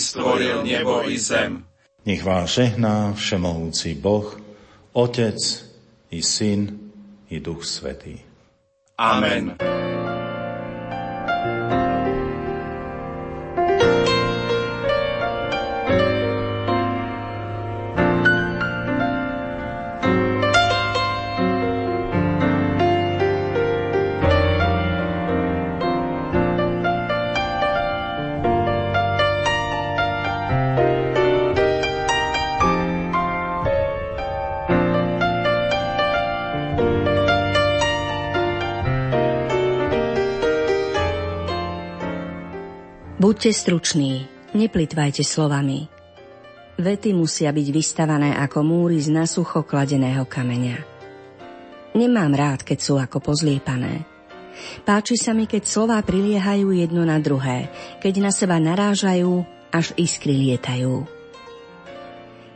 stvoril nebo i zem. Nech vás žehná všemohúci Boh, Otec i Syn i Duch Svetý. Amen. Buďte struční, neplitvajte slovami. Vety musia byť vystavané ako múry z nasucho kladeného kameňa. Nemám rád, keď sú ako pozliepané. Páči sa mi, keď slová priliehajú jedno na druhé, keď na seba narážajú, až iskry lietajú.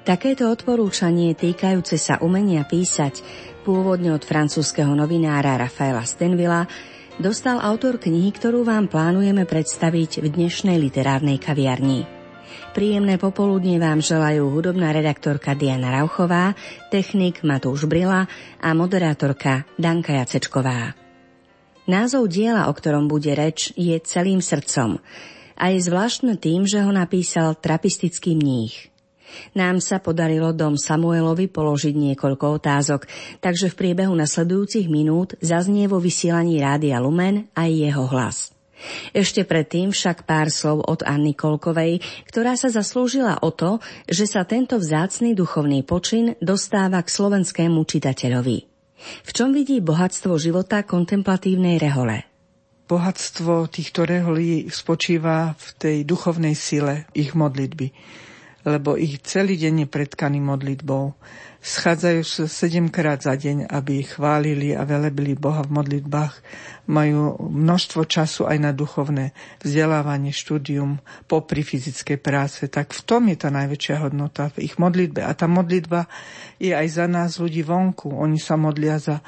Takéto odporúčanie týkajúce sa umenia písať, pôvodne od francúzského novinára Rafaela Stenvilla, dostal autor knihy, ktorú vám plánujeme predstaviť v dnešnej literárnej kaviarni. Príjemné popoludne vám želajú hudobná redaktorka Diana Rauchová, technik Matúš Brila a moderátorka Danka Jacečková. Názov diela, o ktorom bude reč, je Celým srdcom a je zvláštne tým, že ho napísal trapistický mních – nám sa podarilo dom Samuelovi položiť niekoľko otázok, takže v priebehu nasledujúcich minút zaznie vo vysielaní Rádia Lumen aj jeho hlas. Ešte predtým však pár slov od Anny Kolkovej, ktorá sa zaslúžila o to, že sa tento vzácný duchovný počin dostáva k slovenskému čitateľovi. V čom vidí bohatstvo života kontemplatívnej rehole? Bohatstvo týchto reholí spočíva v tej duchovnej sile ich modlitby lebo ich celý deň je predkaný modlitbou. Schádzajú sa sedemkrát za deň, aby chválili a velebili Boha v modlitbách. Majú množstvo času aj na duchovné vzdelávanie, štúdium, popri fyzickej práce. Tak v tom je tá najväčšia hodnota v ich modlitbe. A tá modlitba je aj za nás ľudí vonku. Oni sa modlia za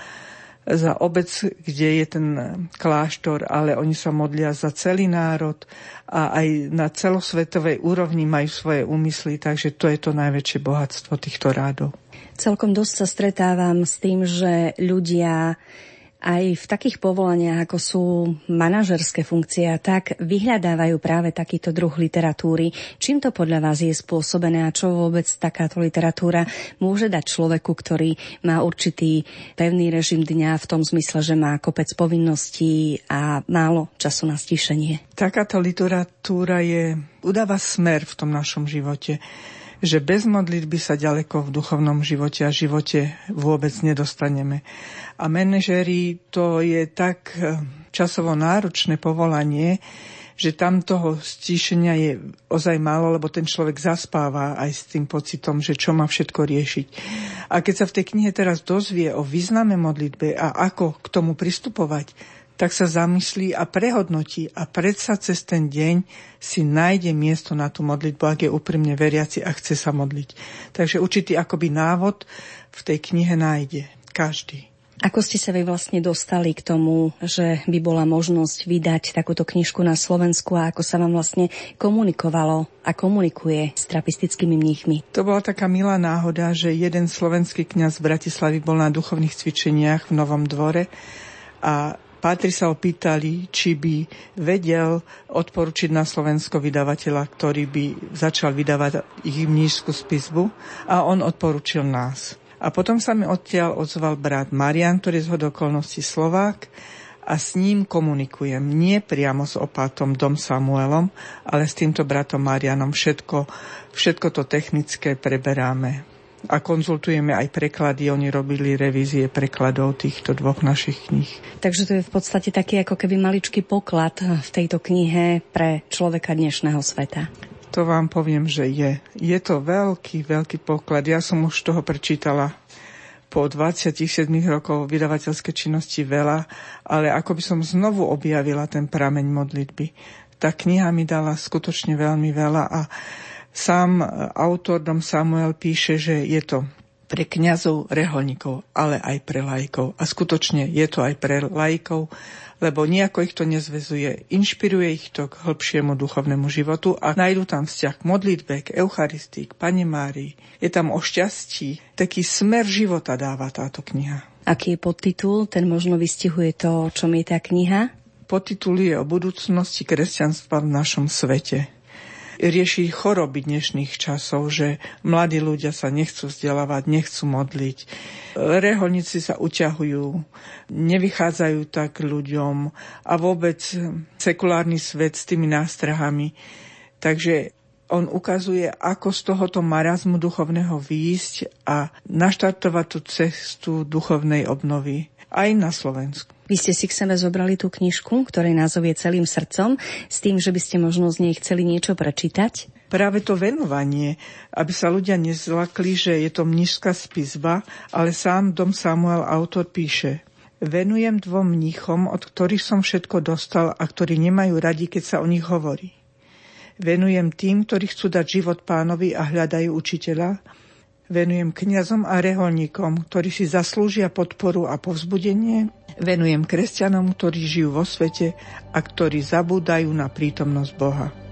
za obec, kde je ten kláštor, ale oni sa modlia za celý národ a aj na celosvetovej úrovni majú svoje úmysly, takže to je to najväčšie bohatstvo týchto rádov. Celkom dosť sa stretávam s tým, že ľudia aj v takých povolaniach, ako sú manažerské funkcie, tak vyhľadávajú práve takýto druh literatúry. Čím to podľa vás je spôsobené a čo vôbec takáto literatúra môže dať človeku, ktorý má určitý pevný režim dňa v tom zmysle, že má kopec povinností a málo času na stíšenie? Takáto literatúra je, udáva smer v tom našom živote že bez modlitby sa ďaleko v duchovnom živote a živote vôbec nedostaneme. A manažéri to je tak eh, časovo náročné povolanie, že tam toho stíšenia je ozaj málo, lebo ten človek zaspáva aj s tým pocitom, že čo má všetko riešiť. A keď sa v tej knihe teraz dozvie o význame modlitbe a ako k tomu pristupovať, tak sa zamyslí a prehodnotí a predsa cez ten deň si nájde miesto na tú modlitbu, ak je úprimne veriaci a chce sa modliť. Takže určitý akoby návod v tej knihe nájde každý. Ako ste sa vy vlastne dostali k tomu, že by bola možnosť vydať takúto knižku na Slovensku a ako sa vám vlastne komunikovalo a komunikuje s trapistickými mníchmi? To bola taká milá náhoda, že jeden slovenský kňaz v Bratislavi bol na duchovných cvičeniach v Novom dvore a Pátri sa opýtali, či by vedel odporučiť na Slovensko vydavateľa, ktorý by začal vydávať ich mnížskú spisbu a on odporučil nás. A potom sa mi odtiaľ ozval brat Marian, ktorý je z hodokolnosti Slovák a s ním komunikujem. Nie priamo s opátom Dom Samuelom, ale s týmto bratom Marianom všetko, všetko to technické preberáme a konzultujeme aj preklady. Oni robili revízie prekladov týchto dvoch našich kníh. Takže to je v podstate taký ako keby maličký poklad v tejto knihe pre človeka dnešného sveta. To vám poviem, že je. Je to veľký, veľký poklad. Ja som už toho prečítala po 27 rokov vydavateľskej činnosti veľa, ale ako by som znovu objavila ten prameň modlitby. Tá kniha mi dala skutočne veľmi veľa a Sám e, autor Dom Samuel píše, že je to pre kňazov, reholníkov, ale aj pre lajkov. A skutočne je to aj pre lajkov, lebo nejako ich to nezvezuje, inšpiruje ich to k hĺbšiemu duchovnému životu a nájdu tam vzťah k modlitbe, k Eucharistii, k Pane Márii. Je tam o šťastí. Taký smer života dáva táto kniha. Aký je podtitul? Ten možno vystihuje to, o čom je tá kniha? Podtitul je o budúcnosti kresťanstva v našom svete rieši choroby dnešných časov, že mladí ľudia sa nechcú vzdelávať, nechcú modliť. Reholníci sa uťahujú, nevychádzajú tak ľuďom a vôbec sekulárny svet s tými nástrahami. Takže on ukazuje, ako z tohoto marazmu duchovného výjsť a naštartovať tú cestu duchovnej obnovy aj na Slovensku. Vy ste si k sebe zobrali tú knižku, ktorej názov je Celým srdcom, s tým, že by ste možno z nej chceli niečo prečítať? Práve to venovanie, aby sa ľudia nezlakli, že je to mnižská spisba, ale sám Dom Samuel autor píše Venujem dvom mníchom, od ktorých som všetko dostal a ktorí nemajú radi, keď sa o nich hovorí. Venujem tým, ktorí chcú dať život pánovi a hľadajú učiteľa, Venujem kňazom a reholníkom, ktorí si zaslúžia podporu a povzbudenie. Venujem kresťanom, ktorí žijú vo svete a ktorí zabúdajú na prítomnosť Boha.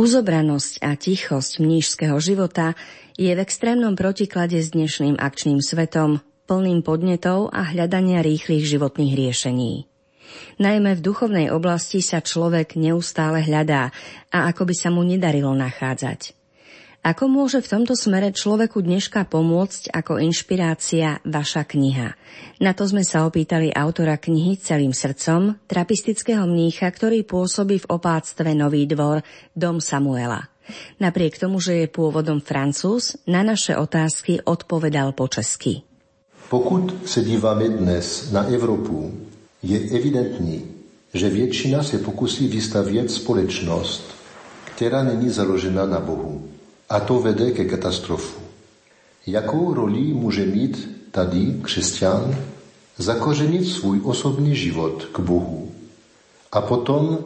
Uzobranosť a tichosť mnížského života je v extrémnom protiklade s dnešným akčným svetom, plným podnetov a hľadania rýchlych životných riešení. Najmä v duchovnej oblasti sa človek neustále hľadá a ako by sa mu nedarilo nachádzať. Ako môže v tomto smere človeku dneška pomôcť ako inšpirácia vaša kniha? Na to sme sa opýtali autora knihy Celým srdcom, trapistického mnícha, ktorý pôsobí v opáctve Nový dvor, Dom Samuela. Napriek tomu, že je pôvodom francúz, na naše otázky odpovedal po česky. Pokud se díváme dnes na Evropu, je evidentní, že většina se pokusí vystavět společnost, která není založena na Bohu a to vede ke katastrofu. Jakou roli může mít tady křesťan zakořenit svůj osobní život k Bohu a potom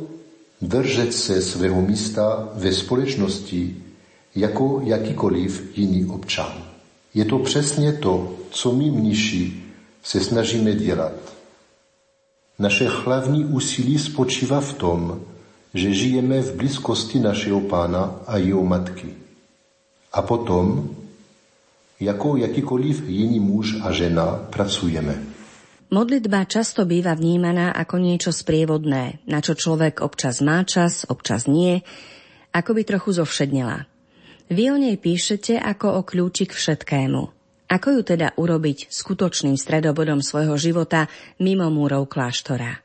držet se svého místa ve společnosti jako jakýkoliv jiný občan. Je to přesně to, co my mniši se snažíme dělat. Naše hlavní úsilí spočívá v tom, že žijeme v blízkosti našeho pána a jeho matky. A potom, jako jakýkoliv jiný muž a žena, pracujeme. Modlitba často býva vnímaná ako niečo sprievodné, na čo človek občas má čas, občas nie, ako by trochu zovšednila. Vy o nej píšete ako o kľúči k všetkému. Ako ju teda urobiť skutočným stredobodom svojho života mimo múrov kláštora?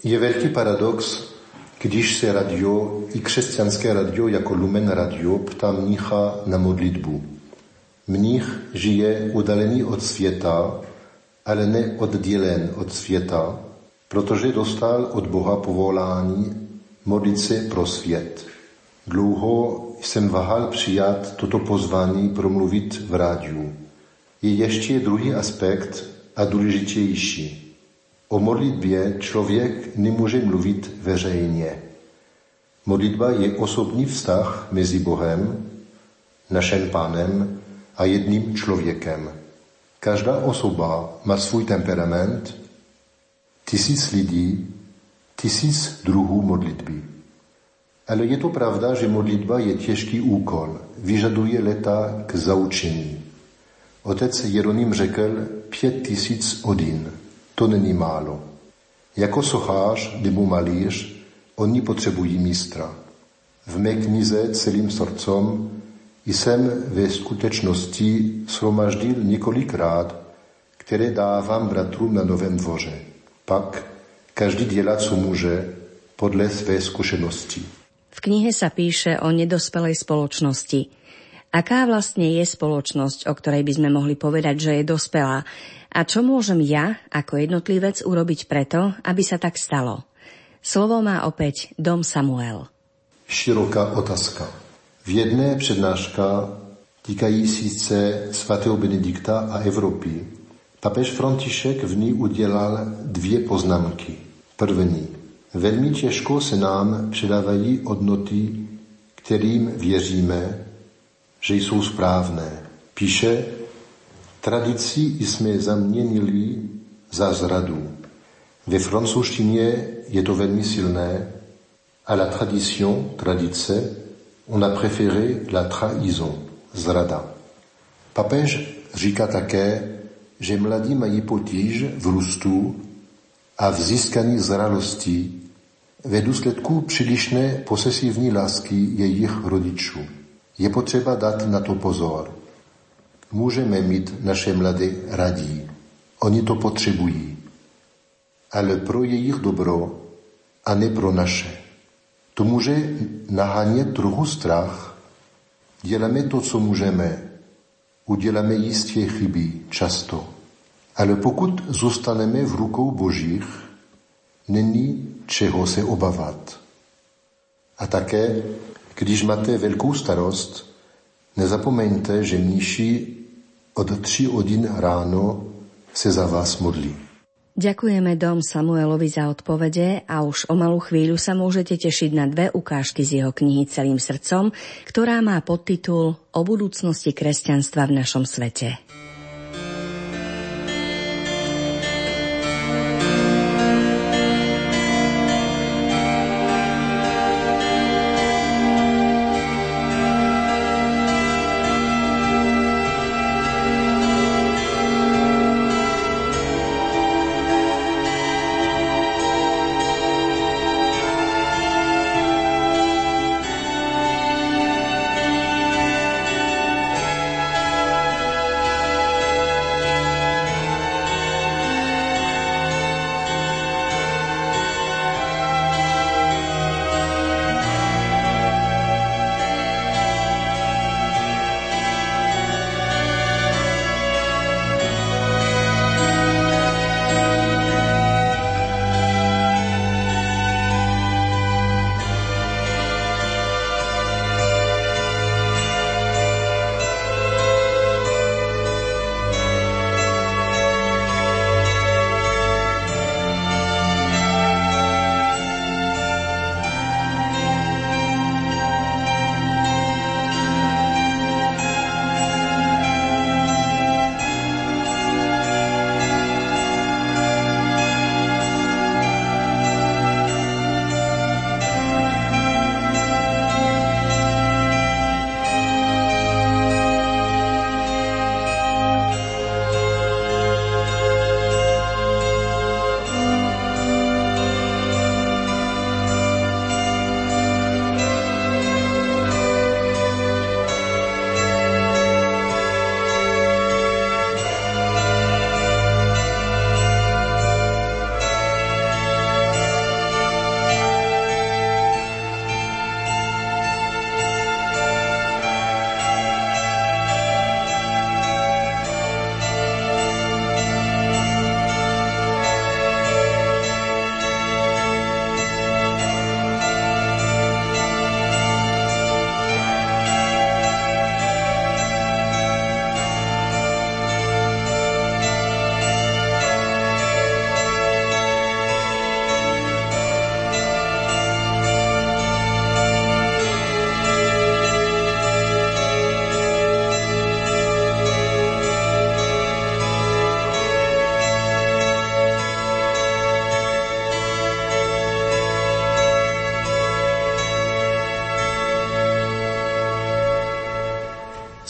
Je veľký paradox, když se radio, i křesťanské radio jako Lumen Radio ptá mnicha na modlitbu. Mnich žije udalený od světa, ale ne oddělen od světa protože dostal od Boha povolání modlit se pro svět. Dlouho jsem váhal přijat toto pozvání promluvit v rádiu. Je ještě druhý aspekt a důležitější. O modlitbě člověk nemůže mluvit veřejně. Modlitba je osobní vztah mezi Bohem, naším pánem a jedným člověkem. Každá osoba má svůj temperament, tisíc lidí, tisíc druhů modlitby. Ale je to pravda, že modlitba je těžký úkol, vyžaduje leta k zaučení. Otec Jeroným řekl pět tisíc hodin. To není málo. Jako sochař nebo malíř oni potřebují mistra. V mé knize celým srdcom jsem ve skutečnosti shromaždil několikrát, které dávám bratrům na Novém dvoře. Pak každý dělá, co může, podle své zkušenosti. V knihe sa píše o nedospelej spoločnosti. Aká vlastne je spoločnosť, o ktorej by sme mohli povedať, že je dospelá? A čo môžem ja, ako jednotlivec, urobiť preto, aby sa tak stalo? Slovo má opäť Dom Samuel. Široká otázka. V jedné přednáška týkající se svatého Benedikta a Evropy papež František v ní udělal dvě poznámky. První. Velmi těžko se nám předávají hodnoty, kterým věříme, že jsou správné. Píše, tradici jsme zaměnili za zradu. Ve francouzštině je to velmi silné. À la tradition, tradice, on a préféré la trahison, zrada. Papež říká také, že mladí mají potíž v růstu a v získaní zralosti ve důsledku přílišné posesivní lásky jejich rodičů. Je potřeba dát na to pozor. Můžeme mít naše mladé radí. Oni to potřebují. Ale pro jejich dobro a ne pro naše. To může nahánět trochu strach. Děláme to, co můžeme. Uděláme jistě chyby, často. Ale pokud zůstaneme v rukou Božích, není čeho se obávat. A také, když máte velkou starost, nezapomeňte, že mniši od 3 hodin ráno se za vás modlí. Ďakujeme Dom Samuelovi za odpovede a už o malú chvíľu sa môžete tešiť na dve ukážky z jeho knihy Celým srdcom, ktorá má podtitul O budúcnosti kresťanstva v našom svete.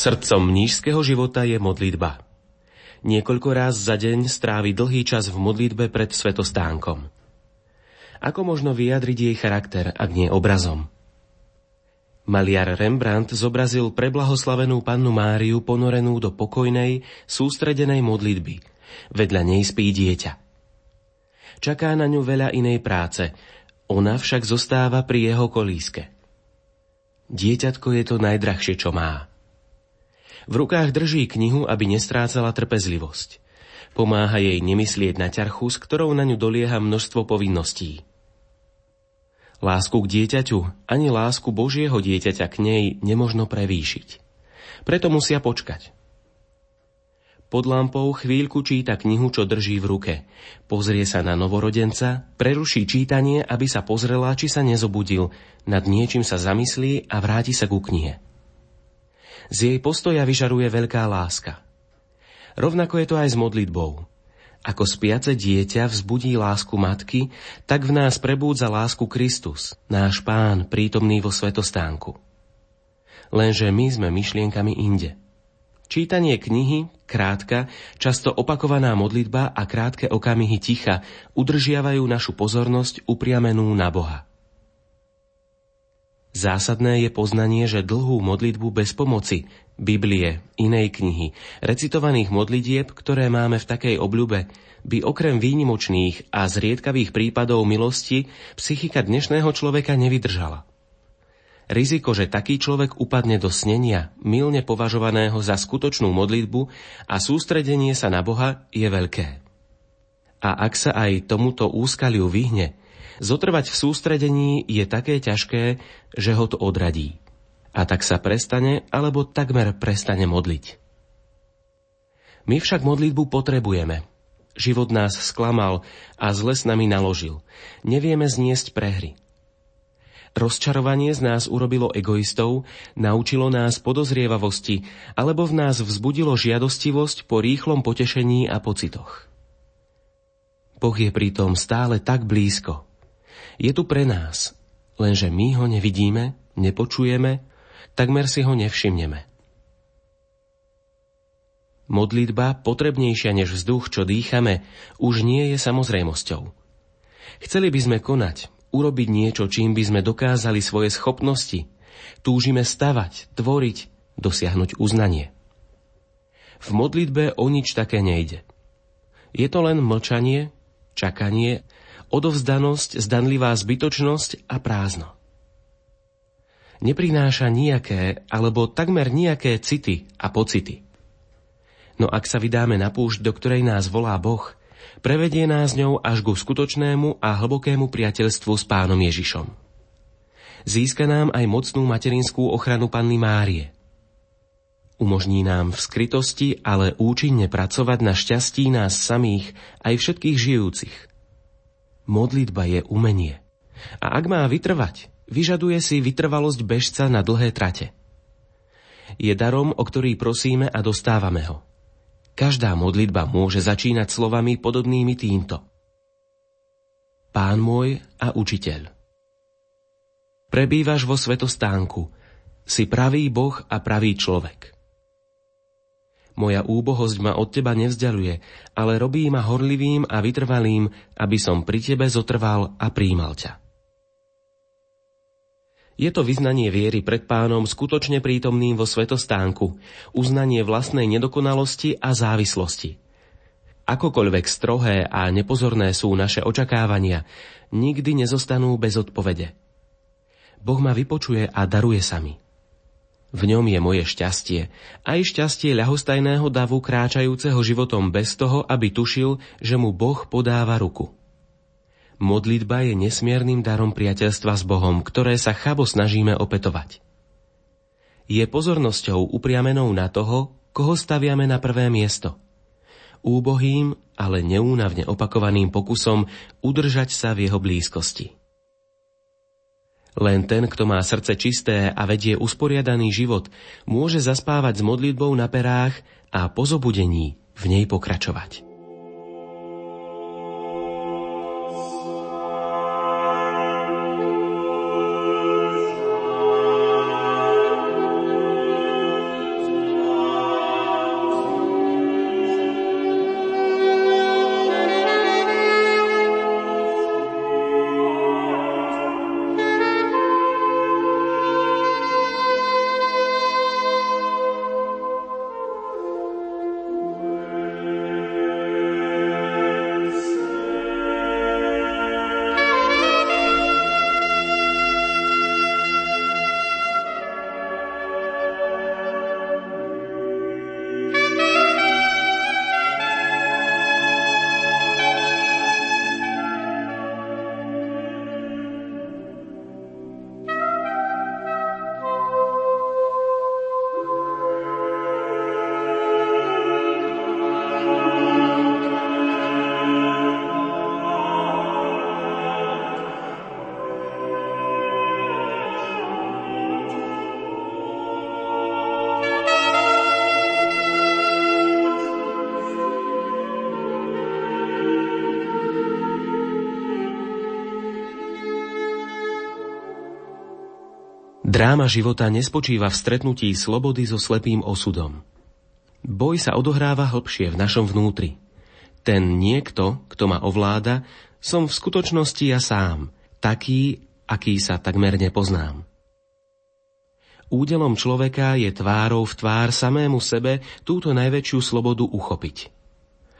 Srdcom mnížského života je modlitba. Niekoľko raz za deň strávi dlhý čas v modlitbe pred svetostánkom. Ako možno vyjadriť jej charakter, ak nie obrazom? Maliar Rembrandt zobrazil preblahoslavenú pannu Máriu ponorenú do pokojnej, sústredenej modlitby. Vedľa nej spí dieťa. Čaká na ňu veľa inej práce, ona však zostáva pri jeho kolíske. Dieťatko je to najdrahšie, čo má. V rukách drží knihu, aby nestrácala trpezlivosť. Pomáha jej nemyslieť na ťarchu, s ktorou na ňu dolieha množstvo povinností. Lásku k dieťaťu, ani lásku Božieho dieťaťa k nej nemožno prevýšiť. Preto musia počkať. Pod lampou chvíľku číta knihu, čo drží v ruke. Pozrie sa na novorodenca, preruší čítanie, aby sa pozrela, či sa nezobudil, nad niečím sa zamyslí a vráti sa ku knihe. Z jej postoja vyžaruje veľká láska. Rovnako je to aj s modlitbou. Ako spiace dieťa vzbudí lásku matky, tak v nás prebúdza lásku Kristus, náš pán, prítomný vo svetostánku. Lenže my sme myšlienkami inde. Čítanie knihy, krátka, často opakovaná modlitba a krátke okamihy ticha udržiavajú našu pozornosť upriamenú na Boha. Zásadné je poznanie, že dlhú modlitbu bez pomoci, Biblie, inej knihy, recitovaných modlitieb, ktoré máme v takej obľube, by okrem výnimočných a zriedkavých prípadov milosti psychika dnešného človeka nevydržala. Riziko, že taký človek upadne do snenia, milne považovaného za skutočnú modlitbu a sústredenie sa na Boha, je veľké. A ak sa aj tomuto úskaliu vyhne, Zotrvať v sústredení je také ťažké, že ho to odradí. A tak sa prestane, alebo takmer prestane modliť. My však modlitbu potrebujeme. Život nás sklamal a zle s nami naložil. Nevieme zniesť prehry. Rozčarovanie z nás urobilo egoistov, naučilo nás podozrievavosti, alebo v nás vzbudilo žiadostivosť po rýchlom potešení a pocitoch. Boh je pritom stále tak blízko, je tu pre nás, lenže my ho nevidíme, nepočujeme, takmer si ho nevšimneme. Modlitba, potrebnejšia než vzduch, čo dýchame, už nie je samozrejmosťou. Chceli by sme konať, urobiť niečo, čím by sme dokázali svoje schopnosti. Túžime stavať, tvoriť, dosiahnuť uznanie. V modlitbe o nič také nejde. Je to len mlčanie, čakanie odovzdanosť, zdanlivá zbytočnosť a prázdno. Neprináša nejaké alebo takmer nejaké city a pocity. No ak sa vydáme na púšť, do ktorej nás volá Boh, prevedie nás ňou až ku skutočnému a hlbokému priateľstvu s pánom Ježišom. Získa nám aj mocnú materinskú ochranu Panny Márie. Umožní nám v skrytosti, ale účinne pracovať na šťastí nás samých aj všetkých žijúcich – Modlitba je umenie. A ak má vytrvať, vyžaduje si vytrvalosť bežca na dlhé trate. Je darom, o ktorý prosíme a dostávame ho. Každá modlitba môže začínať slovami podobnými týmto. Pán môj a učiteľ. Prebývaš vo svetostánku, si pravý Boh a pravý človek. Moja úbohosť ma od teba nevzdialuje, ale robí ma horlivým a vytrvalým, aby som pri tebe zotrval a príjmal ťa. Je to vyznanie viery pred pánom skutočne prítomným vo svetostánku, uznanie vlastnej nedokonalosti a závislosti. Akokoľvek strohé a nepozorné sú naše očakávania, nikdy nezostanú bez odpovede. Boh ma vypočuje a daruje sa mi. V ňom je moje šťastie, aj šťastie ľahostajného davu kráčajúceho životom bez toho, aby tušil, že mu Boh podáva ruku. Modlitba je nesmiernym darom priateľstva s Bohom, ktoré sa chabo snažíme opetovať. Je pozornosťou upriamenou na toho, koho staviame na prvé miesto. Úbohým, ale neúnavne opakovaným pokusom udržať sa v jeho blízkosti. Len ten, kto má srdce čisté a vedie usporiadaný život, môže zaspávať s modlitbou na perách a po zobudení v nej pokračovať. Dráma života nespočíva v stretnutí slobody so slepým osudom. Boj sa odohráva hlbšie v našom vnútri. Ten niekto, kto ma ovláda, som v skutočnosti ja sám, taký, aký sa takmer nepoznám. Údelom človeka je tvárou v tvár samému sebe túto najväčšiu slobodu uchopiť.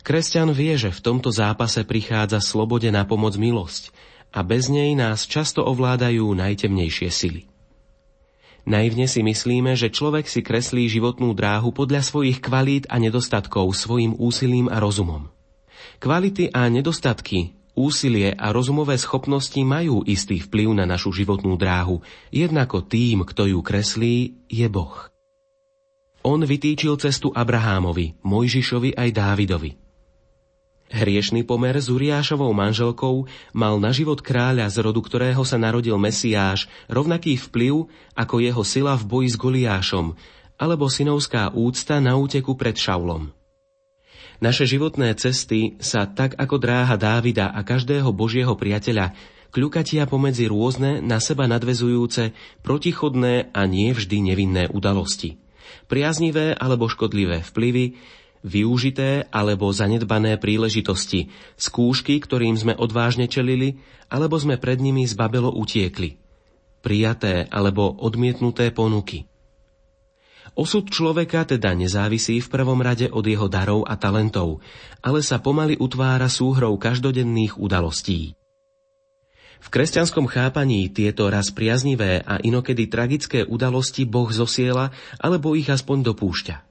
Kresťan vie, že v tomto zápase prichádza slobode na pomoc milosť a bez nej nás často ovládajú najtemnejšie sily. Naivne si myslíme, že človek si kreslí životnú dráhu podľa svojich kvalít a nedostatkov svojim úsilím a rozumom. Kvality a nedostatky Úsilie a rozumové schopnosti majú istý vplyv na našu životnú dráhu, jednako tým, kto ju kreslí, je Boh. On vytýčil cestu Abrahámovi, Mojžišovi aj Dávidovi. Hriešný pomer s Uriášovou manželkou mal na život kráľa, z rodu ktorého sa narodil Mesiáš, rovnaký vplyv ako jeho sila v boji s Goliášom, alebo synovská úcta na úteku pred Šaulom. Naše životné cesty sa tak ako dráha Dávida a každého Božieho priateľa kľukatia pomedzi rôzne, na seba nadvezujúce, protichodné a nie vždy nevinné udalosti. Priaznivé alebo škodlivé vplyvy, využité alebo zanedbané príležitosti, skúšky, ktorým sme odvážne čelili, alebo sme pred nimi zbabelo utiekli. Prijaté alebo odmietnuté ponuky. Osud človeka teda nezávisí v prvom rade od jeho darov a talentov, ale sa pomaly utvára súhrou každodenných udalostí. V kresťanskom chápaní tieto raz priaznivé a inokedy tragické udalosti Boh zosiela alebo ich aspoň dopúšťa.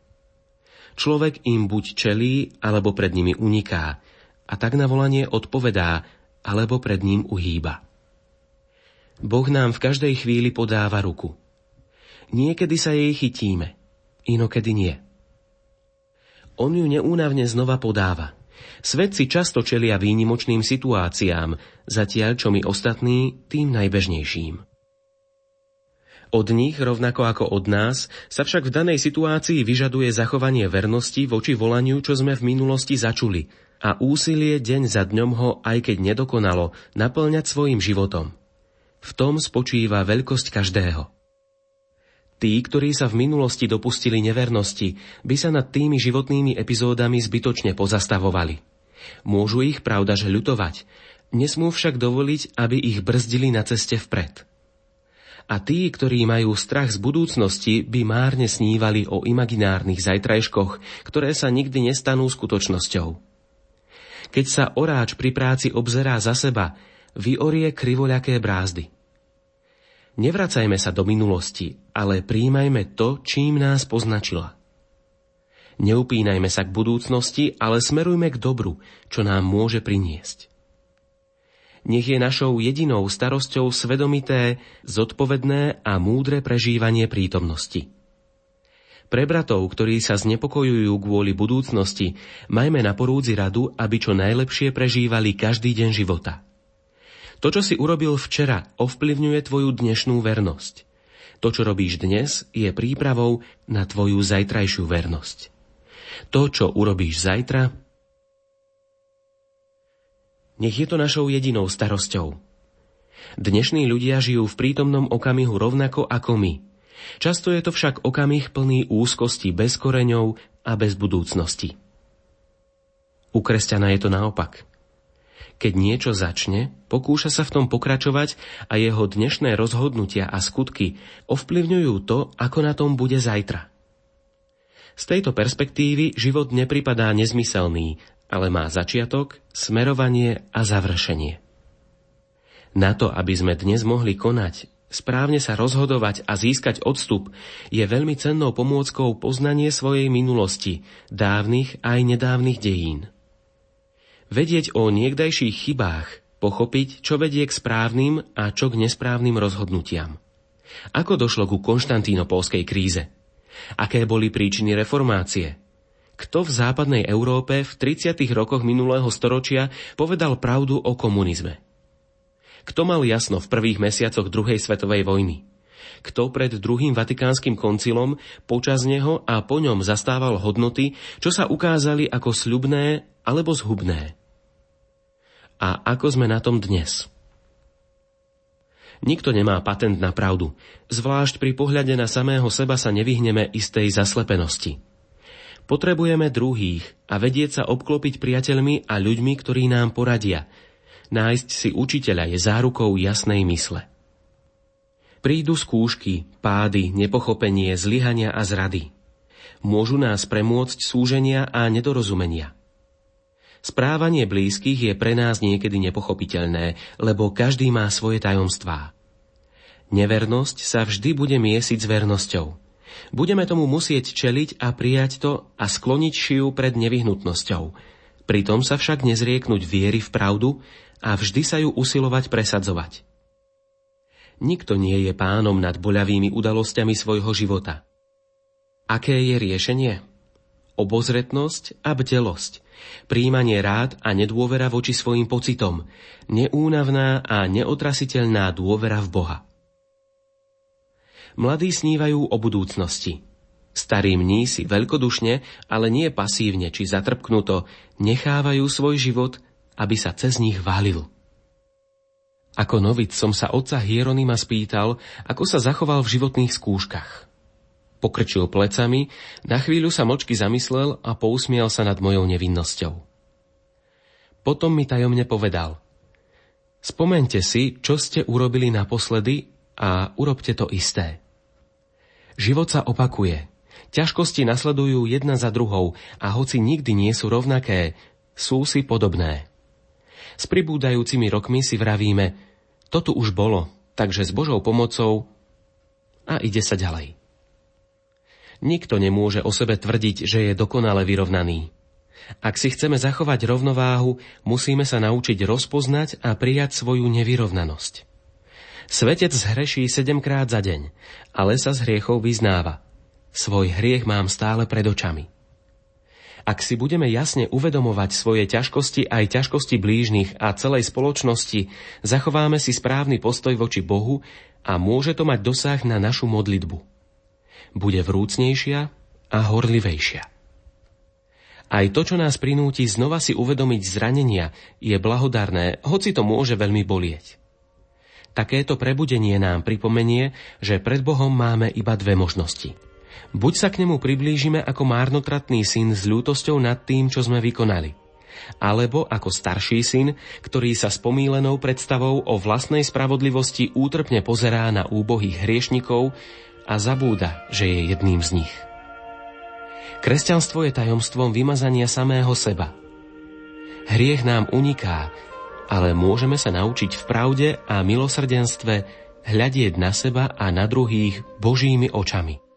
Človek im buď čelí, alebo pred nimi uniká a tak na volanie odpovedá, alebo pred ním uhýba. Boh nám v každej chvíli podáva ruku – Niekedy sa jej chytíme, inokedy nie. On ju neúnavne znova podáva. Svedci často čelia výnimočným situáciám, zatiaľ čo my ostatní tým najbežnejším. Od nich, rovnako ako od nás, sa však v danej situácii vyžaduje zachovanie vernosti voči volaniu, čo sme v minulosti začuli, a úsilie deň za dňom ho, aj keď nedokonalo, naplňať svojim životom. V tom spočíva veľkosť každého. Tí, ktorí sa v minulosti dopustili nevernosti, by sa nad tými životnými epizódami zbytočne pozastavovali. Môžu ich pravda, že ľutovať, nesmú však dovoliť, aby ich brzdili na ceste vpred. A tí, ktorí majú strach z budúcnosti, by márne snívali o imaginárnych zajtrajškoch, ktoré sa nikdy nestanú skutočnosťou. Keď sa oráč pri práci obzerá za seba, vyorie krivoľaké brázdy – Nevracajme sa do minulosti, ale príjmajme to, čím nás poznačila. Neupínajme sa k budúcnosti, ale smerujme k dobru, čo nám môže priniesť. Nech je našou jedinou starosťou svedomité, zodpovedné a múdre prežívanie prítomnosti. Pre bratov, ktorí sa znepokojujú kvôli budúcnosti, majme na porúdzi radu, aby čo najlepšie prežívali každý deň života – to, čo si urobil včera, ovplyvňuje tvoju dnešnú vernosť. To, čo robíš dnes, je prípravou na tvoju zajtrajšiu vernosť. To, čo urobíš zajtra, nech je to našou jedinou starosťou. Dnešní ľudia žijú v prítomnom okamihu rovnako ako my. Často je to však okamih plný úzkosti bez koreňov a bez budúcnosti. U kresťana je to naopak – keď niečo začne, pokúša sa v tom pokračovať a jeho dnešné rozhodnutia a skutky ovplyvňujú to, ako na tom bude zajtra. Z tejto perspektívy život nepripadá nezmyselný, ale má začiatok, smerovanie a završenie. Na to, aby sme dnes mohli konať, správne sa rozhodovať a získať odstup, je veľmi cennou pomôckou poznanie svojej minulosti, dávnych aj nedávnych dejín vedieť o niekdajších chybách, pochopiť, čo vedie k správnym a čo k nesprávnym rozhodnutiam. Ako došlo ku konštantínopolskej kríze? Aké boli príčiny reformácie? Kto v západnej Európe v 30. rokoch minulého storočia povedal pravdu o komunizme? Kto mal jasno v prvých mesiacoch druhej svetovej vojny? Kto pred druhým vatikánskym koncilom počas neho a po ňom zastával hodnoty, čo sa ukázali ako sľubné alebo zhubné? A ako sme na tom dnes? Nikto nemá patent na pravdu. Zvlášť pri pohľade na samého seba sa nevyhneme istej zaslepenosti. Potrebujeme druhých a vedieť sa obklopiť priateľmi a ľuďmi, ktorí nám poradia. Nájsť si učiteľa je zárukou jasnej mysle. Prídu skúšky, pády, nepochopenie, zlyhania a zrady. Môžu nás premôcť súženia a nedorozumenia. Správanie blízkych je pre nás niekedy nepochopiteľné, lebo každý má svoje tajomstvá. Nevernosť sa vždy bude miesiť s vernosťou. Budeme tomu musieť čeliť a prijať to a skloniť šiu pred nevyhnutnosťou. Pritom sa však nezrieknúť viery v pravdu a vždy sa ju usilovať presadzovať. Nikto nie je pánom nad boľavými udalosťami svojho života. Aké je riešenie? Obozretnosť a bdelosť – príjmanie rád a nedôvera voči svojim pocitom, neúnavná a neotrasiteľná dôvera v Boha. Mladí snívajú o budúcnosti. Starí mní si veľkodušne, ale nie pasívne či zatrpknuto, nechávajú svoj život, aby sa cez nich válil. Ako novic som sa otca Hieronima spýtal, ako sa zachoval v životných skúškach. Pokrčil plecami, na chvíľu sa močky zamyslel a pousmial sa nad mojou nevinnosťou. Potom mi tajomne povedal. Spomente si, čo ste urobili naposledy a urobte to isté. Život sa opakuje. Ťažkosti nasledujú jedna za druhou a hoci nikdy nie sú rovnaké, sú si podobné. S pribúdajúcimi rokmi si vravíme, to tu už bolo, takže s Božou pomocou a ide sa ďalej. Nikto nemôže o sebe tvrdiť, že je dokonale vyrovnaný. Ak si chceme zachovať rovnováhu, musíme sa naučiť rozpoznať a prijať svoju nevyrovnanosť. Svetec zhreší sedemkrát za deň, ale sa z hriechov vyznáva. Svoj hriech mám stále pred očami. Ak si budeme jasne uvedomovať svoje ťažkosti aj ťažkosti blížnych a celej spoločnosti, zachováme si správny postoj voči Bohu a môže to mať dosah na našu modlitbu bude vrúcnejšia a horlivejšia. Aj to, čo nás prinúti znova si uvedomiť zranenia, je blahodarné, hoci to môže veľmi bolieť. Takéto prebudenie nám pripomenie, že pred Bohom máme iba dve možnosti. Buď sa k nemu priblížime ako márnotratný syn s ľútosťou nad tým, čo sme vykonali, alebo ako starší syn, ktorý sa s pomílenou predstavou o vlastnej spravodlivosti útrpne pozerá na úbohých hriešnikov, a zabúda, že je jedným z nich. Kresťanstvo je tajomstvom vymazania samého seba. Hriech nám uniká, ale môžeme sa naučiť v pravde a milosrdenstve hľadieť na seba a na druhých Božími očami.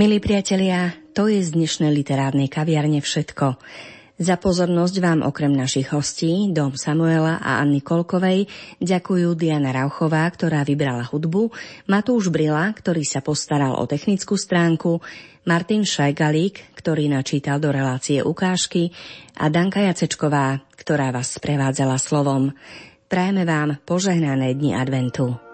Milí priatelia, to je z dnešnej literárnej kaviarne všetko. Za pozornosť vám okrem našich hostí, Dom Samuela a Anny Kolkovej, ďakujú Diana Rauchová, ktorá vybrala hudbu, Matúš Brila, ktorý sa postaral o technickú stránku, Martin Šajgalík, ktorý načítal do relácie ukážky a Danka Jacečková, ktorá vás sprevádzala slovom. Prajeme vám požehnané dni adventu.